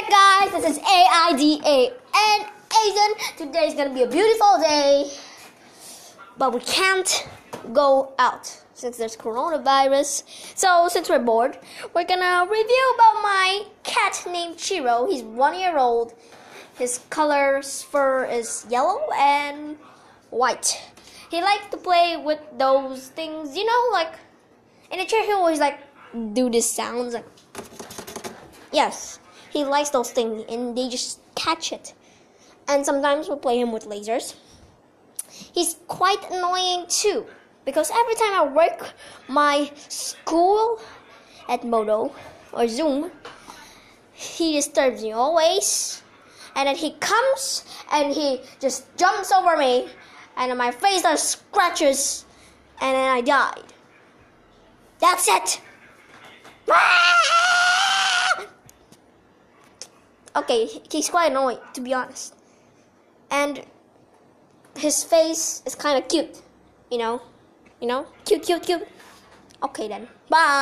back, guys. This is AIDA and Asian. Today's gonna be a beautiful day, but we can't go out since there's coronavirus. So, since we're bored, we're gonna review about my cat named Chiro. He's one year old. His color fur is yellow and white. He likes to play with those things, you know, like in a chair. He always like do this sounds like yes he likes those things and they just catch it. And sometimes we play him with lasers. He's quite annoying too because every time I work my school at Modo or Zoom, he disturbs me always. And then he comes and he just jumps over me, and my face does scratches, and then I died. That's it. okay, he's quite annoying to be honest. And his face is kind of cute, you know, you know, cute, cute, cute. Okay then, bye.